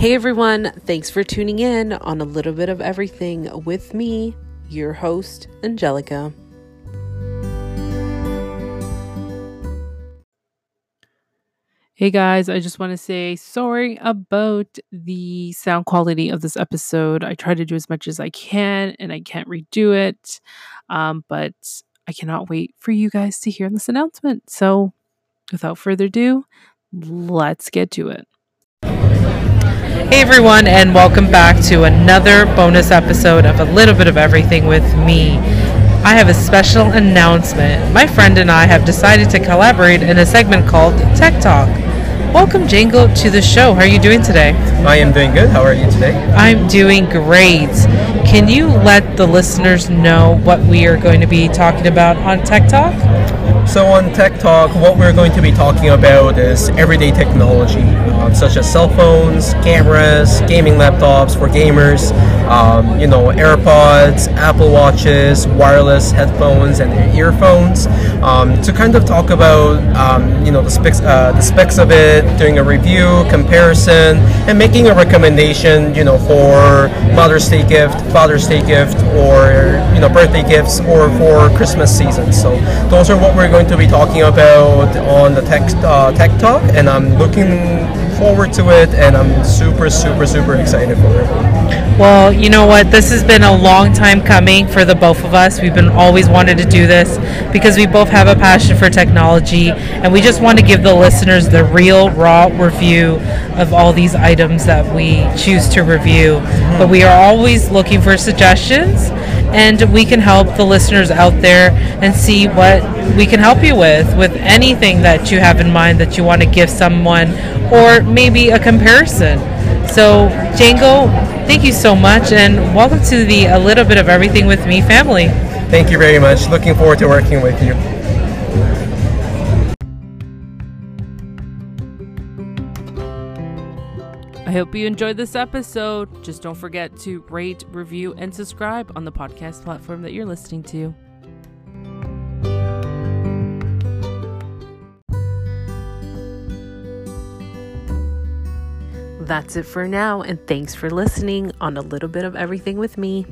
Hey everyone, thanks for tuning in on a little bit of everything with me, your host, Angelica. Hey guys, I just want to say sorry about the sound quality of this episode. I try to do as much as I can and I can't redo it, um, but I cannot wait for you guys to hear this announcement. So, without further ado, let's get to it. Hey everyone, and welcome back to another bonus episode of A Little Bit of Everything with me. I have a special announcement. My friend and I have decided to collaborate in a segment called Tech Talk. Welcome, Jangho, to the show. How are you doing today? I am doing good. How are you today? I'm doing great. Can you let the listeners know what we are going to be talking about on Tech Talk? So, on Tech Talk, what we're going to be talking about is everyday technology, um, such as cell phones, cameras, gaming laptops for gamers, um, you know, AirPods, Apple Watches, wireless headphones, and earphones. Um, to kind of talk about, um, you know, the specs, uh, the specs of it, doing a review, comparison, and making a recommendation, you know, for Mother's Day gift, Father's Day gift, or you know, birthday gifts, or for Christmas season. So, those are what we're going to be talking about on the Tech uh, Tech Talk, and I'm looking forward to it, and I'm super, super, super excited for it. Well, you know what? This has been a long time coming for the both of us. We've been always wanted to do this because we both have a passion for technology, and we just want to give the listeners the real, raw review of all these items that we choose to review. Mm-hmm. But we are always looking for suggestions and we can help the listeners out there and see what we can help you with with anything that you have in mind that you want to give someone or maybe a comparison. So, Jangho, thank you so much and welcome to the A Little Bit of Everything with Me family. Thank you very much. Looking forward to working with you. I hope you enjoyed this episode. Just don't forget to rate, review, and subscribe on the podcast platform that you're listening to. That's it for now, and thanks for listening on a little bit of everything with me.